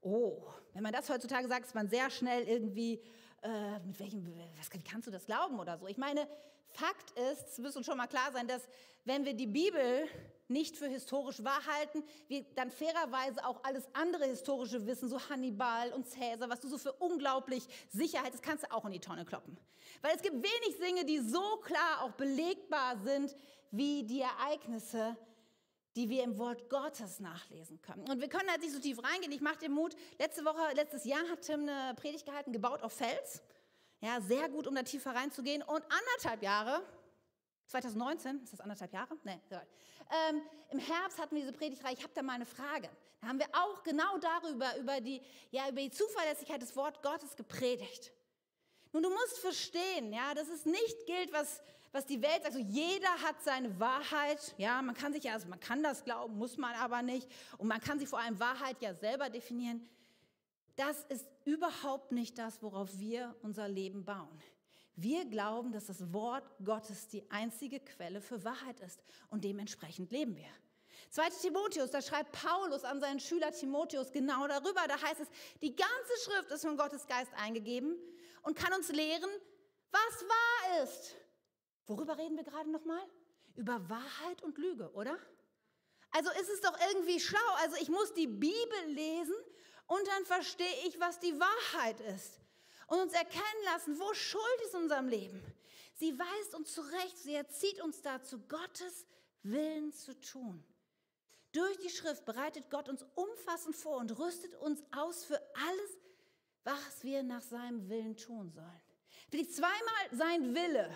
Oh, wenn man das heutzutage sagt, ist man sehr schnell irgendwie, äh, mit welchem, was, wie kannst du das glauben oder so. Ich meine, Fakt ist, es muss uns schon mal klar sein, dass wenn wir die Bibel nicht für historisch wahr halten, wir dann fairerweise auch alles andere historische Wissen, so Hannibal und Cäsar, was du so für unglaublich Sicherheit, das kannst du auch in die Tonne kloppen. Weil es gibt wenig Dinge, die so klar auch belegbar sind wie die Ereignisse die wir im Wort Gottes nachlesen können. Und wir können halt nicht so tief reingehen. Ich mache dir Mut. Letzte Woche, letztes Jahr hat Tim eine Predigt gehalten, gebaut auf Fels. Ja, sehr gut, um da tiefer reinzugehen. Und anderthalb Jahre, 2019, ist das anderthalb Jahre? Nee, ähm, Im Herbst hatten wir diese Predigtreihe. Ich habe da mal eine Frage. Da haben wir auch genau darüber, über die, ja, über die Zuverlässigkeit des Wort Gottes gepredigt. Nun, du musst verstehen, ja, dass es nicht gilt, was was die Welt sagt. Also jeder hat seine Wahrheit. Ja, man kann sich ja, also man kann das glauben, muss man aber nicht. Und man kann sich vor allem Wahrheit ja selber definieren. Das ist überhaupt nicht das, worauf wir unser Leben bauen. Wir glauben, dass das Wort Gottes die einzige Quelle für Wahrheit ist und dementsprechend leben wir. 2. Timotheus, da schreibt Paulus an seinen Schüler Timotheus genau darüber. Da heißt es, die ganze Schrift ist von Gottes Geist eingegeben und kann uns lehren, was wahr ist Worüber reden wir gerade nochmal? Über Wahrheit und Lüge, oder? Also ist es doch irgendwie schlau. Also ich muss die Bibel lesen und dann verstehe ich, was die Wahrheit ist. Und uns erkennen lassen, wo Schuld ist in unserem Leben. Sie weist uns zurecht, sie erzieht uns dazu, Gottes Willen zu tun. Durch die Schrift bereitet Gott uns umfassend vor und rüstet uns aus für alles, was wir nach seinem Willen tun sollen. Will ich zweimal sein Wille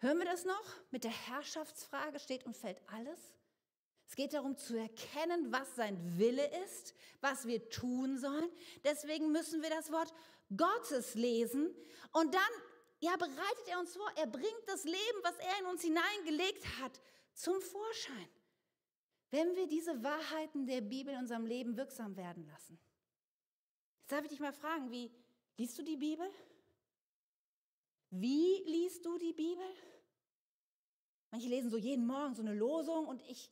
Hören wir das noch? Mit der Herrschaftsfrage steht und fällt alles. Es geht darum zu erkennen, was sein Wille ist, was wir tun sollen. Deswegen müssen wir das Wort Gottes lesen und dann, ja, bereitet er uns vor, er bringt das Leben, was er in uns hineingelegt hat, zum Vorschein. Wenn wir diese Wahrheiten der Bibel in unserem Leben wirksam werden lassen. Jetzt darf ich dich mal fragen, wie liest du die Bibel? Wie liest du die Bibel? Manche lesen so jeden Morgen so eine Losung und ich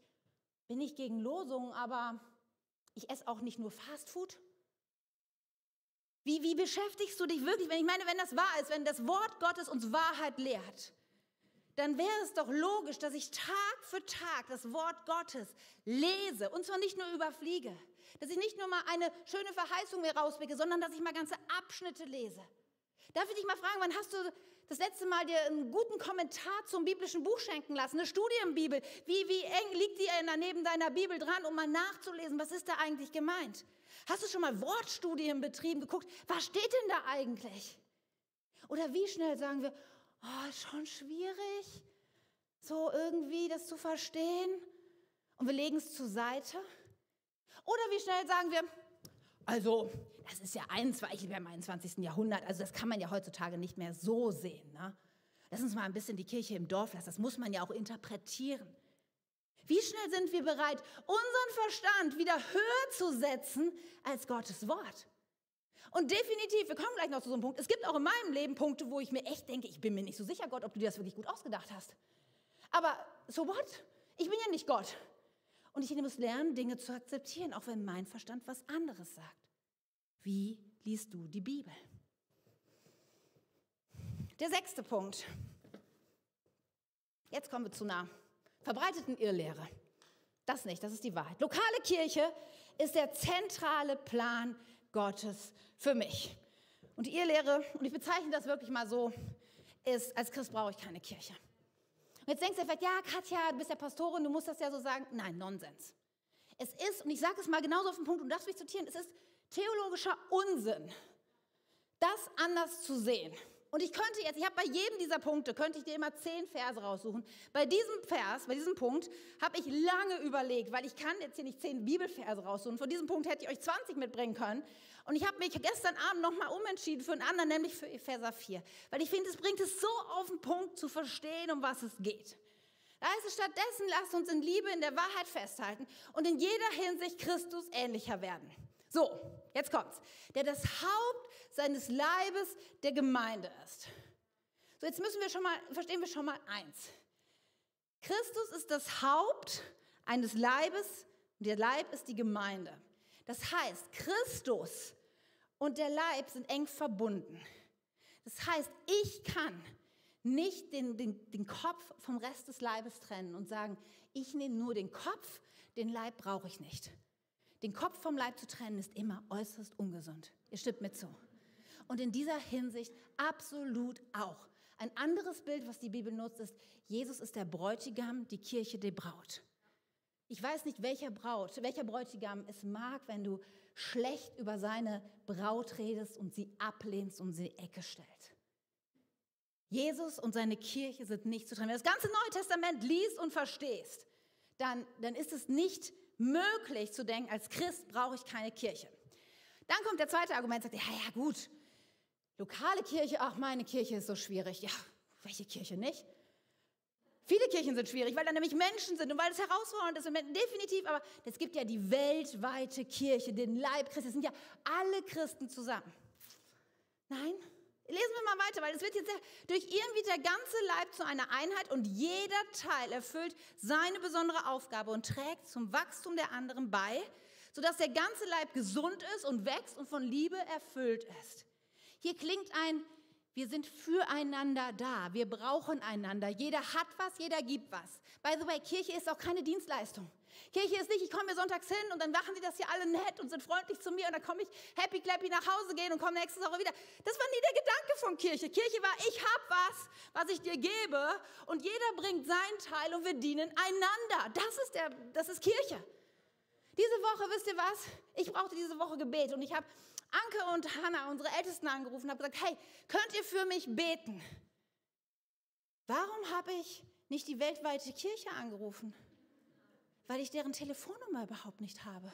bin nicht gegen Losungen, aber ich esse auch nicht nur Fastfood. Wie, wie beschäftigst du dich wirklich, wenn ich meine, wenn das wahr ist, wenn das Wort Gottes uns Wahrheit lehrt, dann wäre es doch logisch, dass ich Tag für Tag das Wort Gottes lese und zwar nicht nur überfliege, dass ich nicht nur mal eine schöne Verheißung mir rauspicke, sondern dass ich mal ganze Abschnitte lese. Darf ich dich mal fragen, wann hast du das letzte Mal dir einen guten Kommentar zum biblischen Buch schenken lassen, eine Studienbibel. Wie, wie eng liegt die neben deiner Bibel dran, um mal nachzulesen, was ist da eigentlich gemeint? Hast du schon mal Wortstudien betrieben, geguckt, was steht denn da eigentlich? Oder wie schnell sagen wir, oh, schon schwierig, so irgendwie das zu verstehen und wir legen es zur Seite? Oder wie schnell sagen wir, also, das ist ja 21, wir im 21. Jahrhundert, also das kann man ja heutzutage nicht mehr so sehen. Ne? Lass uns mal ein bisschen die Kirche im Dorf lassen, das muss man ja auch interpretieren. Wie schnell sind wir bereit, unseren Verstand wieder höher zu setzen als Gottes Wort? Und definitiv, wir kommen gleich noch zu so einem Punkt, es gibt auch in meinem Leben Punkte, wo ich mir echt denke, ich bin mir nicht so sicher, Gott, ob du dir das wirklich gut ausgedacht hast. Aber so what? Ich bin ja nicht Gott. Und ich muss lernen, Dinge zu akzeptieren, auch wenn mein Verstand was anderes sagt. Wie liest du die Bibel? Der sechste Punkt. Jetzt kommen wir zu einer verbreiteten Irrlehre. Das nicht, das ist die Wahrheit. Lokale Kirche ist der zentrale Plan Gottes für mich. Und die Irrlehre, und ich bezeichne das wirklich mal so, ist, als Christ brauche ich keine Kirche. Und jetzt denkst du vielleicht, ja, Katja, du bist ja Pastorin, du musst das ja so sagen. Nein, Nonsens. Es ist, und ich sage es mal genauso auf den Punkt, und das mich zitieren, es ist theologischer Unsinn, das anders zu sehen. Und ich könnte jetzt, ich habe bei jedem dieser Punkte, könnte ich dir immer zehn Verse raussuchen. Bei diesem Vers, bei diesem Punkt, habe ich lange überlegt, weil ich kann jetzt hier nicht zehn Bibelverse raussuchen. Von diesem Punkt hätte ich euch 20 mitbringen können. Und ich habe mich gestern Abend nochmal umentschieden für einen anderen, nämlich für Epheser 4. Weil ich finde, es bringt es so auf den Punkt zu verstehen, um was es geht. Da heißt es stattdessen, lasst uns in Liebe in der Wahrheit festhalten und in jeder Hinsicht Christus ähnlicher werden. So, jetzt kommt's. Der das Haupt seines Leibes der Gemeinde ist. So, jetzt müssen wir schon mal, verstehen wir schon mal eins. Christus ist das Haupt eines Leibes und der Leib ist die Gemeinde. Das heißt, Christus und der Leib sind eng verbunden. Das heißt, ich kann nicht den, den, den Kopf vom Rest des Leibes trennen und sagen, ich nehme nur den Kopf, den Leib brauche ich nicht. Den Kopf vom Leib zu trennen ist immer äußerst ungesund. Ihr stimmt mir zu. Und in dieser Hinsicht absolut auch. Ein anderes Bild, was die Bibel nutzt, ist, Jesus ist der Bräutigam, die Kirche die Braut. Ich weiß nicht, welcher Braut, welcher Bräutigam es mag, wenn du schlecht über seine Braut redest und sie ablehnst und sie in die Ecke stellt. Jesus und seine Kirche sind nicht zu trennen. Wenn du das ganze Neue Testament liest und verstehst, dann, dann ist es nicht möglich zu denken, als Christ brauche ich keine Kirche. Dann kommt der zweite Argument, sagt, ja, ja gut, lokale Kirche, ach, meine Kirche ist so schwierig. Ja, welche Kirche nicht? Viele Kirchen sind schwierig, weil da nämlich Menschen sind und weil es herausfordernd ist. definitiv, aber es gibt ja die weltweite Kirche, den Leib Christi. Es sind ja alle Christen zusammen. Nein? Lesen wir mal weiter, weil es wird jetzt durch ihn wird der ganze Leib zu einer Einheit und jeder Teil erfüllt seine besondere Aufgabe und trägt zum Wachstum der anderen bei, sodass der ganze Leib gesund ist und wächst und von Liebe erfüllt ist. Hier klingt ein wir sind füreinander da. Wir brauchen einander. Jeder hat was, jeder gibt was. By the way, Kirche ist auch keine Dienstleistung. Kirche ist nicht, ich komme mir sonntags hin und dann machen die das hier alle nett und sind freundlich zu mir und dann komme ich happy clappy nach Hause gehen und komme nächste Woche wieder. Das war nie der Gedanke von Kirche. Kirche war, ich habe was, was ich dir gebe und jeder bringt seinen Teil und wir dienen einander. Das ist, der, das ist Kirche. Diese Woche, wisst ihr was? Ich brauchte diese Woche Gebet und ich habe Anke und Hannah, unsere Ältesten, angerufen und habe gesagt, hey, könnt ihr für mich beten? Warum habe ich nicht die weltweite Kirche angerufen? Weil ich deren Telefonnummer überhaupt nicht habe.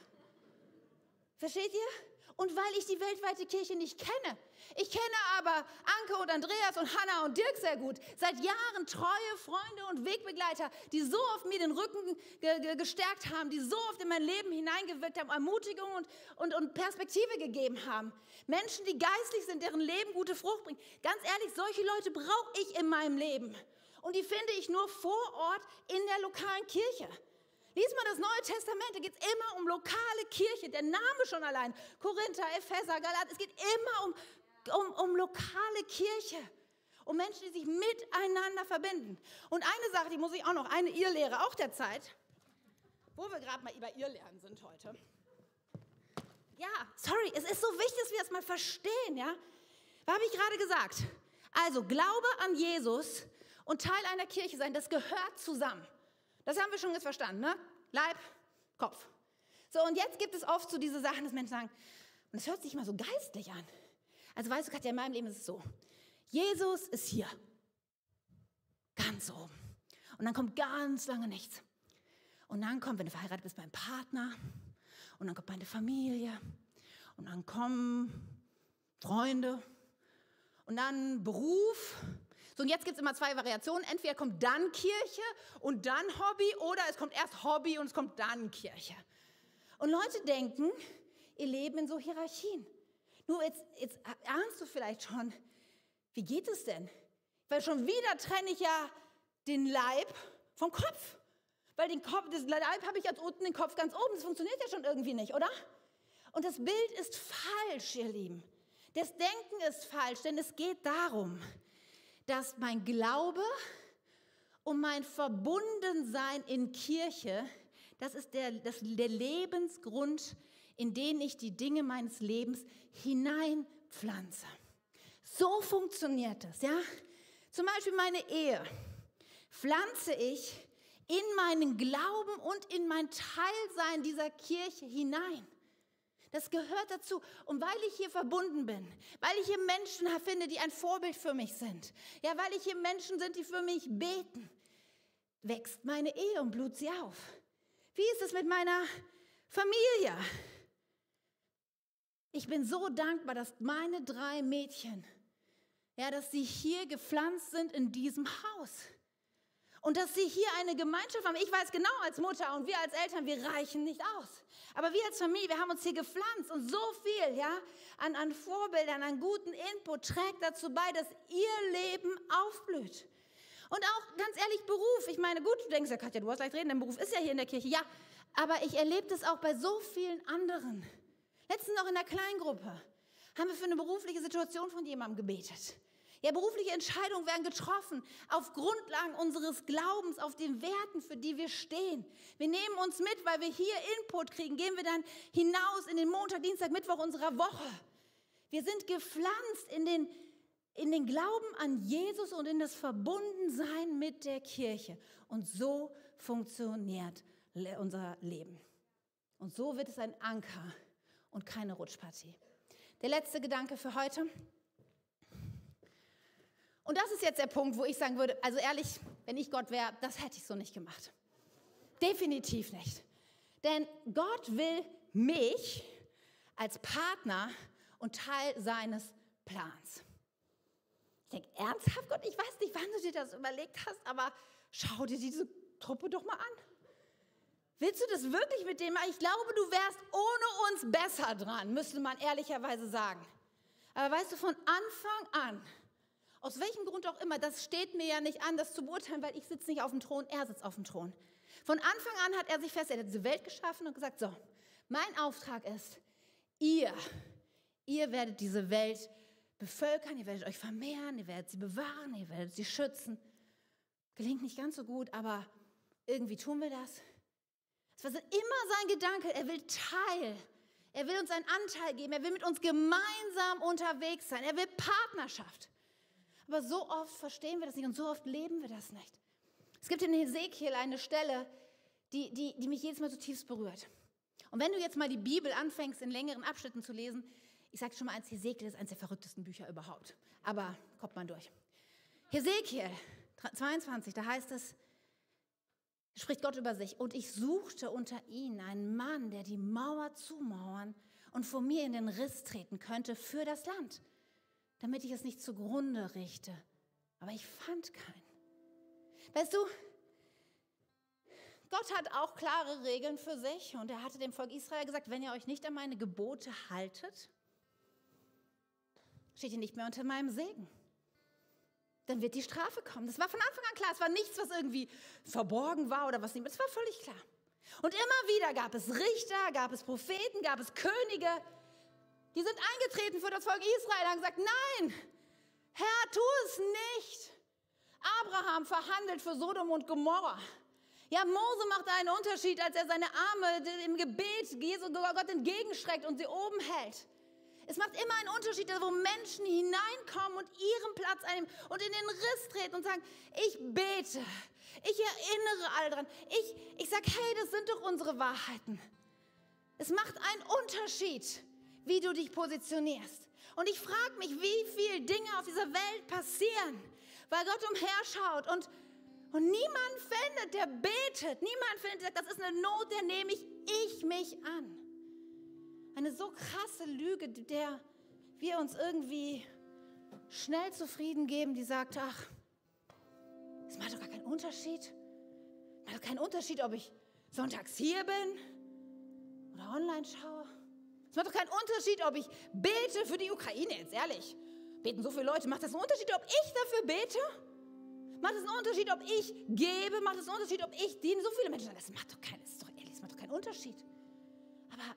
Versteht ihr? und weil ich die weltweite Kirche nicht kenne. Ich kenne aber Anke und Andreas und Hanna und Dirk sehr gut. Seit Jahren treue Freunde und Wegbegleiter, die so oft mir den Rücken ge ge gestärkt haben, die so oft in mein Leben hineingewirkt haben, Ermutigung und, und, und Perspektive gegeben haben. Menschen, die geistlich sind, deren Leben gute Frucht bringt. Ganz ehrlich, solche Leute brauche ich in meinem Leben. Und die finde ich nur vor Ort in der lokalen Kirche. Lies mal das Neue Testament, da geht es immer um lokale Kirche. Der Name schon allein. Korinther, Epheser, Galat. Es geht immer um, um, um lokale Kirche. Um Menschen, die sich miteinander verbinden. Und eine Sache, die muss ich auch noch, eine Irrlehre auch der Zeit, wo wir gerade mal über Irrlehren sind heute. Ja, sorry, es ist so wichtig, dass wir das mal verstehen, ja? Was habe ich gerade gesagt? Also, Glaube an Jesus und Teil einer Kirche sein, das gehört zusammen. Das haben wir schon jetzt verstanden, ne? Leib, Kopf. So, und jetzt gibt es oft so diese Sachen, dass Menschen sagen, und es hört sich immer so geistlich an. Also weißt du, Katja, in meinem Leben ist es so. Jesus ist hier. Ganz oben. Und dann kommt ganz lange nichts. Und dann kommt, wenn du verheiratet bist, mein Partner. Und dann kommt meine Familie. Und dann kommen Freunde. Und dann Beruf. So, und jetzt gibt es immer zwei Variationen. Entweder kommt dann Kirche und dann Hobby oder es kommt erst Hobby und es kommt dann Kirche. Und Leute denken, ihr Leben in so Hierarchien. Nur jetzt, jetzt ahnst du vielleicht schon, wie geht es denn? Weil schon wieder trenne ich ja den Leib vom Kopf. Weil den Kopf, das Leib habe ich jetzt unten, den Kopf ganz oben. Das funktioniert ja schon irgendwie nicht, oder? Und das Bild ist falsch, ihr Lieben. Das Denken ist falsch, denn es geht darum, dass mein Glaube und mein Verbundensein in Kirche, das ist der, das, der Lebensgrund, in den ich die Dinge meines Lebens hineinpflanze. So funktioniert das, ja? Zum Beispiel meine Ehe pflanze ich in meinen Glauben und in mein Teilsein dieser Kirche hinein. Das gehört dazu. Und weil ich hier verbunden bin, weil ich hier Menschen finde, die ein Vorbild für mich sind, ja, weil ich hier Menschen sind, die für mich beten, wächst meine Ehe und blut sie auf. Wie ist es mit meiner Familie? Ich bin so dankbar, dass meine drei Mädchen, ja, dass sie hier gepflanzt sind in diesem Haus. Und dass sie hier eine Gemeinschaft haben. Ich weiß genau als Mutter und wir als Eltern, wir reichen nicht aus. Aber wir als Familie, wir haben uns hier gepflanzt und so viel ja, an, an Vorbildern, an guten Input trägt dazu bei, dass ihr Leben aufblüht. Und auch ganz ehrlich, Beruf. Ich meine, gut, du denkst ja, Katja, du hast leicht reden, dein Beruf ist ja hier in der Kirche. Ja, aber ich erlebe das auch bei so vielen anderen. Letztens noch in der Kleingruppe haben wir für eine berufliche Situation von jemandem gebetet. Ja, berufliche Entscheidungen werden getroffen auf Grundlagen unseres Glaubens, auf den Werten, für die wir stehen. Wir nehmen uns mit, weil wir hier Input kriegen, gehen wir dann hinaus in den Montag, Dienstag, Mittwoch unserer Woche. Wir sind gepflanzt in den, in den Glauben an Jesus und in das Verbundensein mit der Kirche. Und so funktioniert unser Leben. Und so wird es ein Anker und keine Rutschpartie. Der letzte Gedanke für heute. Und das ist jetzt der Punkt, wo ich sagen würde, also ehrlich, wenn ich Gott wäre, das hätte ich so nicht gemacht. Definitiv nicht. Denn Gott will mich als Partner und Teil seines Plans. Ich denke, ernsthaft, Gott, ich weiß nicht, wann du dir das überlegt hast, aber schau dir diese Truppe doch mal an. Willst du das wirklich mit dem? Ich glaube, du wärst ohne uns besser dran, müsste man ehrlicherweise sagen. Aber weißt du, von Anfang an aus welchem Grund auch immer, das steht mir ja nicht an, das zu beurteilen, weil ich sitze nicht auf dem Thron, er sitzt auf dem Thron. Von Anfang an hat er sich fest, er hat diese Welt geschaffen und gesagt, so, mein Auftrag ist, ihr, ihr werdet diese Welt bevölkern, ihr werdet euch vermehren, ihr werdet sie bewahren, ihr werdet sie schützen. Gelingt nicht ganz so gut, aber irgendwie tun wir das. Es war immer sein Gedanke, er will Teil, er will uns einen Anteil geben, er will mit uns gemeinsam unterwegs sein, er will Partnerschaft. Aber so oft verstehen wir das nicht und so oft leben wir das nicht. Es gibt in Hesekiel eine Stelle, die, die, die mich jedes Mal so tiefst berührt. Und wenn du jetzt mal die Bibel anfängst, in längeren Abschnitten zu lesen, ich sage schon mal eins, Hesekiel ist eines der verrücktesten Bücher überhaupt. Aber kommt man durch. Hesekiel 22, da heißt es, spricht Gott über sich, und ich suchte unter ihnen einen Mann, der die Mauer zumauern und vor mir in den Riss treten könnte für das Land, damit ich es nicht zugrunde richte. Aber ich fand keinen. Weißt du, Gott hat auch klare Regeln für sich und er hatte dem Volk Israel gesagt, wenn ihr euch nicht an meine Gebote haltet, steht ihr nicht mehr unter meinem Segen. Dann wird die Strafe kommen. Das war von Anfang an klar. Es war nichts, was irgendwie verborgen war oder was nicht. Es war völlig klar. Und immer wieder gab es Richter, gab es Propheten, gab es Könige, die sind eingetreten für das Volk Israel haben gesagt, nein, Herr, tu es nicht. Abraham verhandelt für Sodom und Gomorra. Ja, Mose macht einen Unterschied, als er seine Arme im Gebet Jesu Gott entgegenstreckt und sie oben hält. Es macht immer einen Unterschied, wo Menschen hineinkommen und ihren Platz einnehmen und in den Riss treten und sagen, ich bete, ich erinnere alle dran, ich, ich sage, hey, das sind doch unsere Wahrheiten. Es macht einen Unterschied, wie du dich positionierst. Und ich frage mich, wie viele Dinge auf dieser Welt passieren, weil Gott umherschaut und, und niemand findet, der betet. Niemand findet, das ist eine Not, der nehme ich, ich mich an. Eine so krasse Lüge, der wir uns irgendwie schnell zufrieden geben, die sagt, ach, es macht doch gar keinen Unterschied. Es macht doch keinen Unterschied, ob ich sonntags hier bin oder online schaue. Es macht doch keinen Unterschied, ob ich bete für die Ukraine, jetzt ehrlich. Beten so viele Leute. Macht das einen Unterschied, ob ich dafür bete? Macht es einen Unterschied, ob ich gebe? Macht es einen Unterschied, ob ich diene? So viele Menschen sagen, das macht doch keinen, ist doch ehrlich, das macht doch keinen Unterschied. Aber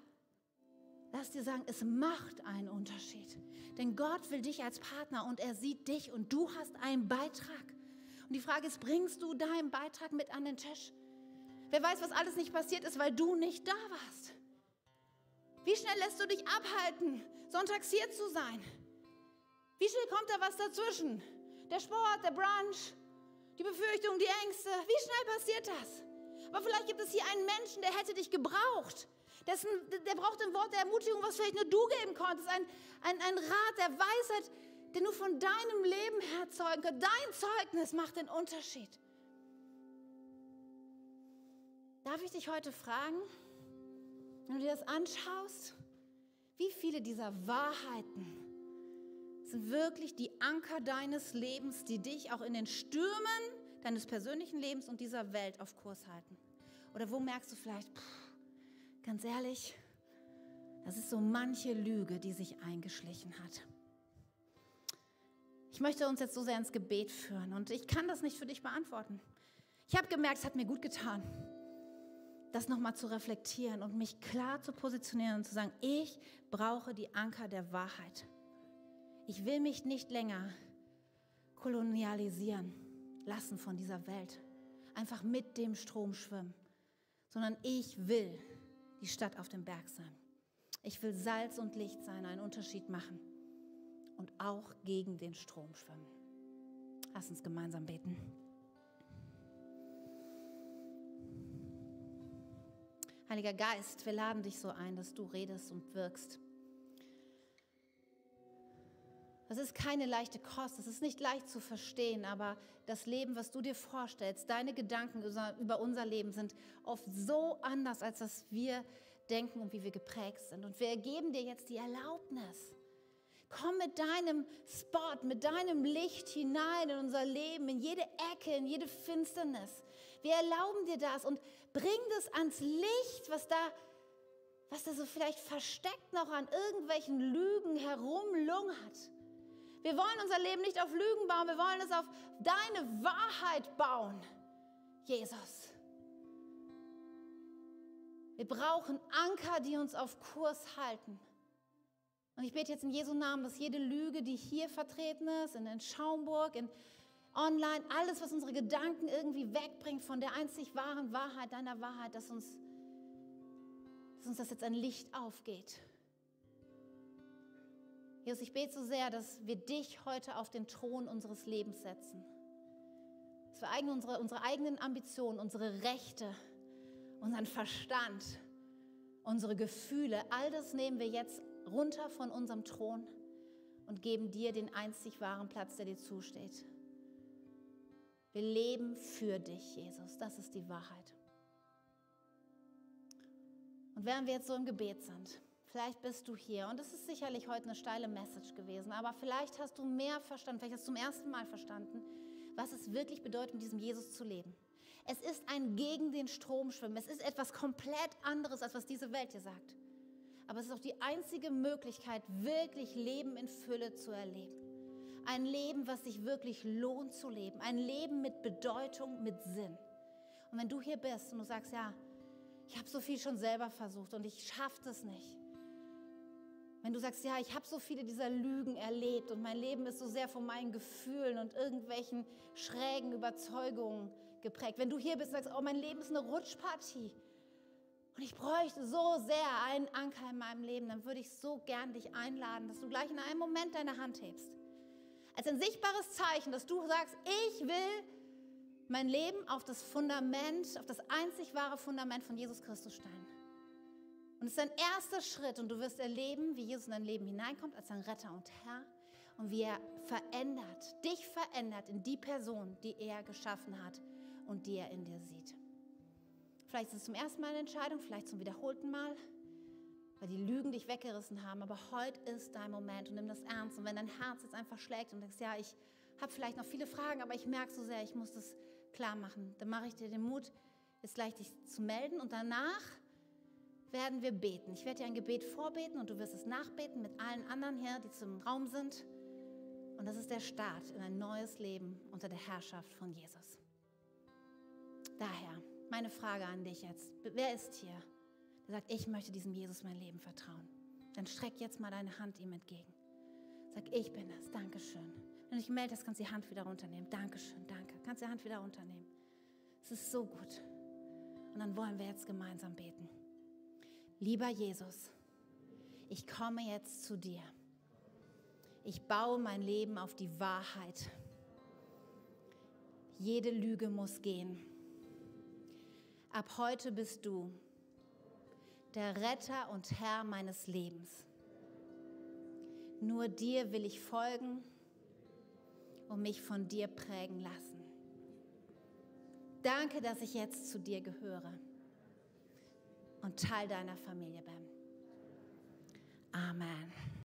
lass dir sagen, es macht einen Unterschied. Denn Gott will dich als Partner und er sieht dich und du hast einen Beitrag. Und die Frage ist, bringst du deinen Beitrag mit an den Tisch? Wer weiß, was alles nicht passiert ist, weil du nicht da warst. Wie schnell lässt du dich abhalten, sonntags hier zu sein? Wie schnell kommt da was dazwischen? Der Sport, der Brunch, die Befürchtung, die Ängste. Wie schnell passiert das? Aber vielleicht gibt es hier einen Menschen, der hätte dich gebraucht. Dessen, der braucht ein Wort der Ermutigung, was vielleicht nur du geben konntest. Ein, ein, ein Rat der Weisheit, den du von deinem Leben her zeugen kannst. Dein Zeugnis macht den Unterschied. Darf ich dich heute fragen, wenn du dir das anschaust, wie viele dieser Wahrheiten sind wirklich die Anker deines Lebens, die dich auch in den Stürmen deines persönlichen Lebens und dieser Welt auf Kurs halten? Oder wo merkst du vielleicht, pff, ganz ehrlich, das ist so manche Lüge, die sich eingeschlichen hat. Ich möchte uns jetzt so sehr ins Gebet führen und ich kann das nicht für dich beantworten. Ich habe gemerkt, es hat mir gut getan das nochmal zu reflektieren und mich klar zu positionieren und zu sagen, ich brauche die Anker der Wahrheit. Ich will mich nicht länger kolonialisieren lassen von dieser Welt, einfach mit dem Strom schwimmen, sondern ich will die Stadt auf dem Berg sein. Ich will Salz und Licht sein, einen Unterschied machen und auch gegen den Strom schwimmen. Lass uns gemeinsam beten. Heiliger Geist, wir laden dich so ein, dass du redest und wirkst. Das ist keine leichte Kost, das ist nicht leicht zu verstehen, aber das Leben, was du dir vorstellst, deine Gedanken über unser Leben sind oft so anders, als dass wir denken und wie wir geprägt sind. Und wir geben dir jetzt die Erlaubnis. Komm mit deinem Spot, mit deinem Licht hinein in unser Leben, in jede Ecke, in jede Finsternis. Wir erlauben dir das und bring das ans Licht, was da, was da so vielleicht versteckt noch an irgendwelchen Lügen herumlungert. Wir wollen unser Leben nicht auf Lügen bauen, wir wollen es auf deine Wahrheit bauen, Jesus. Wir brauchen Anker, die uns auf Kurs halten. Und ich bete jetzt in Jesu Namen, dass jede Lüge, die hier vertreten ist, in Schaumburg, in online, alles, was unsere Gedanken irgendwie wegbringt von der einzig wahren Wahrheit, deiner Wahrheit, dass uns, dass uns das jetzt ein Licht aufgeht. Jesus, ich bete so sehr, dass wir dich heute auf den Thron unseres Lebens setzen. Dass wir eigen, unsere, unsere eigenen Ambitionen, unsere Rechte, unseren Verstand, unsere Gefühle, all das nehmen wir jetzt runter von unserem Thron und geben dir den einzig wahren Platz, der dir zusteht. Wir leben für dich, Jesus. Das ist die Wahrheit. Und während wir jetzt so im Gebet sind, vielleicht bist du hier und es ist sicherlich heute eine steile Message gewesen, aber vielleicht hast du mehr verstanden, vielleicht hast du zum ersten Mal verstanden, was es wirklich bedeutet, mit diesem Jesus zu leben. Es ist ein gegen den Strom schwimmen. Es ist etwas komplett anderes, als was diese Welt dir sagt. Aber es ist auch die einzige Möglichkeit, wirklich Leben in Fülle zu erleben. Ein Leben, was sich wirklich lohnt zu leben. Ein Leben mit Bedeutung, mit Sinn. Und wenn du hier bist und du sagst, ja, ich habe so viel schon selber versucht und ich schaffe das nicht. Wenn du sagst, ja, ich habe so viele dieser Lügen erlebt und mein Leben ist so sehr von meinen Gefühlen und irgendwelchen schrägen Überzeugungen geprägt. Wenn du hier bist und sagst, oh, mein Leben ist eine Rutschpartie und ich bräuchte so sehr einen Anker in meinem Leben, dann würde ich so gern dich einladen, dass du gleich in einem Moment deine Hand hebst. Als ein sichtbares Zeichen, dass du sagst, ich will mein Leben auf das Fundament, auf das einzig wahre Fundament von Jesus Christus stellen. Und es ist ein erster Schritt und du wirst erleben, wie Jesus in dein Leben hineinkommt als dein Retter und Herr und wie er verändert, dich verändert in die Person, die er geschaffen hat und die er in dir sieht. Vielleicht ist es zum ersten Mal eine Entscheidung, vielleicht zum wiederholten Mal, weil die Lügen dich weggerissen haben. Aber heute ist dein Moment und nimm das ernst. Und wenn dein Herz jetzt einfach schlägt und denkst, ja, ich habe vielleicht noch viele Fragen, aber ich merke so sehr, ich muss das klar machen, dann mache ich dir den Mut, jetzt gleich dich zu melden und danach werden wir beten. Ich werde dir ein Gebet vorbeten und du wirst es nachbeten mit allen anderen hier, die zum Raum sind. Und das ist der Start in ein neues Leben unter der Herrschaft von Jesus. Daher meine Frage an dich jetzt. Wer ist hier, der sagt, ich möchte diesem Jesus mein Leben vertrauen? Dann streck jetzt mal deine Hand ihm entgegen. Sag, ich bin das. Dankeschön. Wenn du dich meldest, kannst du die Hand wieder runternehmen. Dankeschön, danke. Kannst die Hand wieder runternehmen. Es ist so gut. Und dann wollen wir jetzt gemeinsam beten. Lieber Jesus, ich komme jetzt zu dir. Ich baue mein Leben auf die Wahrheit. Jede Lüge muss gehen. Ab heute bist du der Retter und Herr meines Lebens. Nur dir will ich folgen und mich von dir prägen lassen. Danke, dass ich jetzt zu dir gehöre und Teil deiner Familie bin. Amen.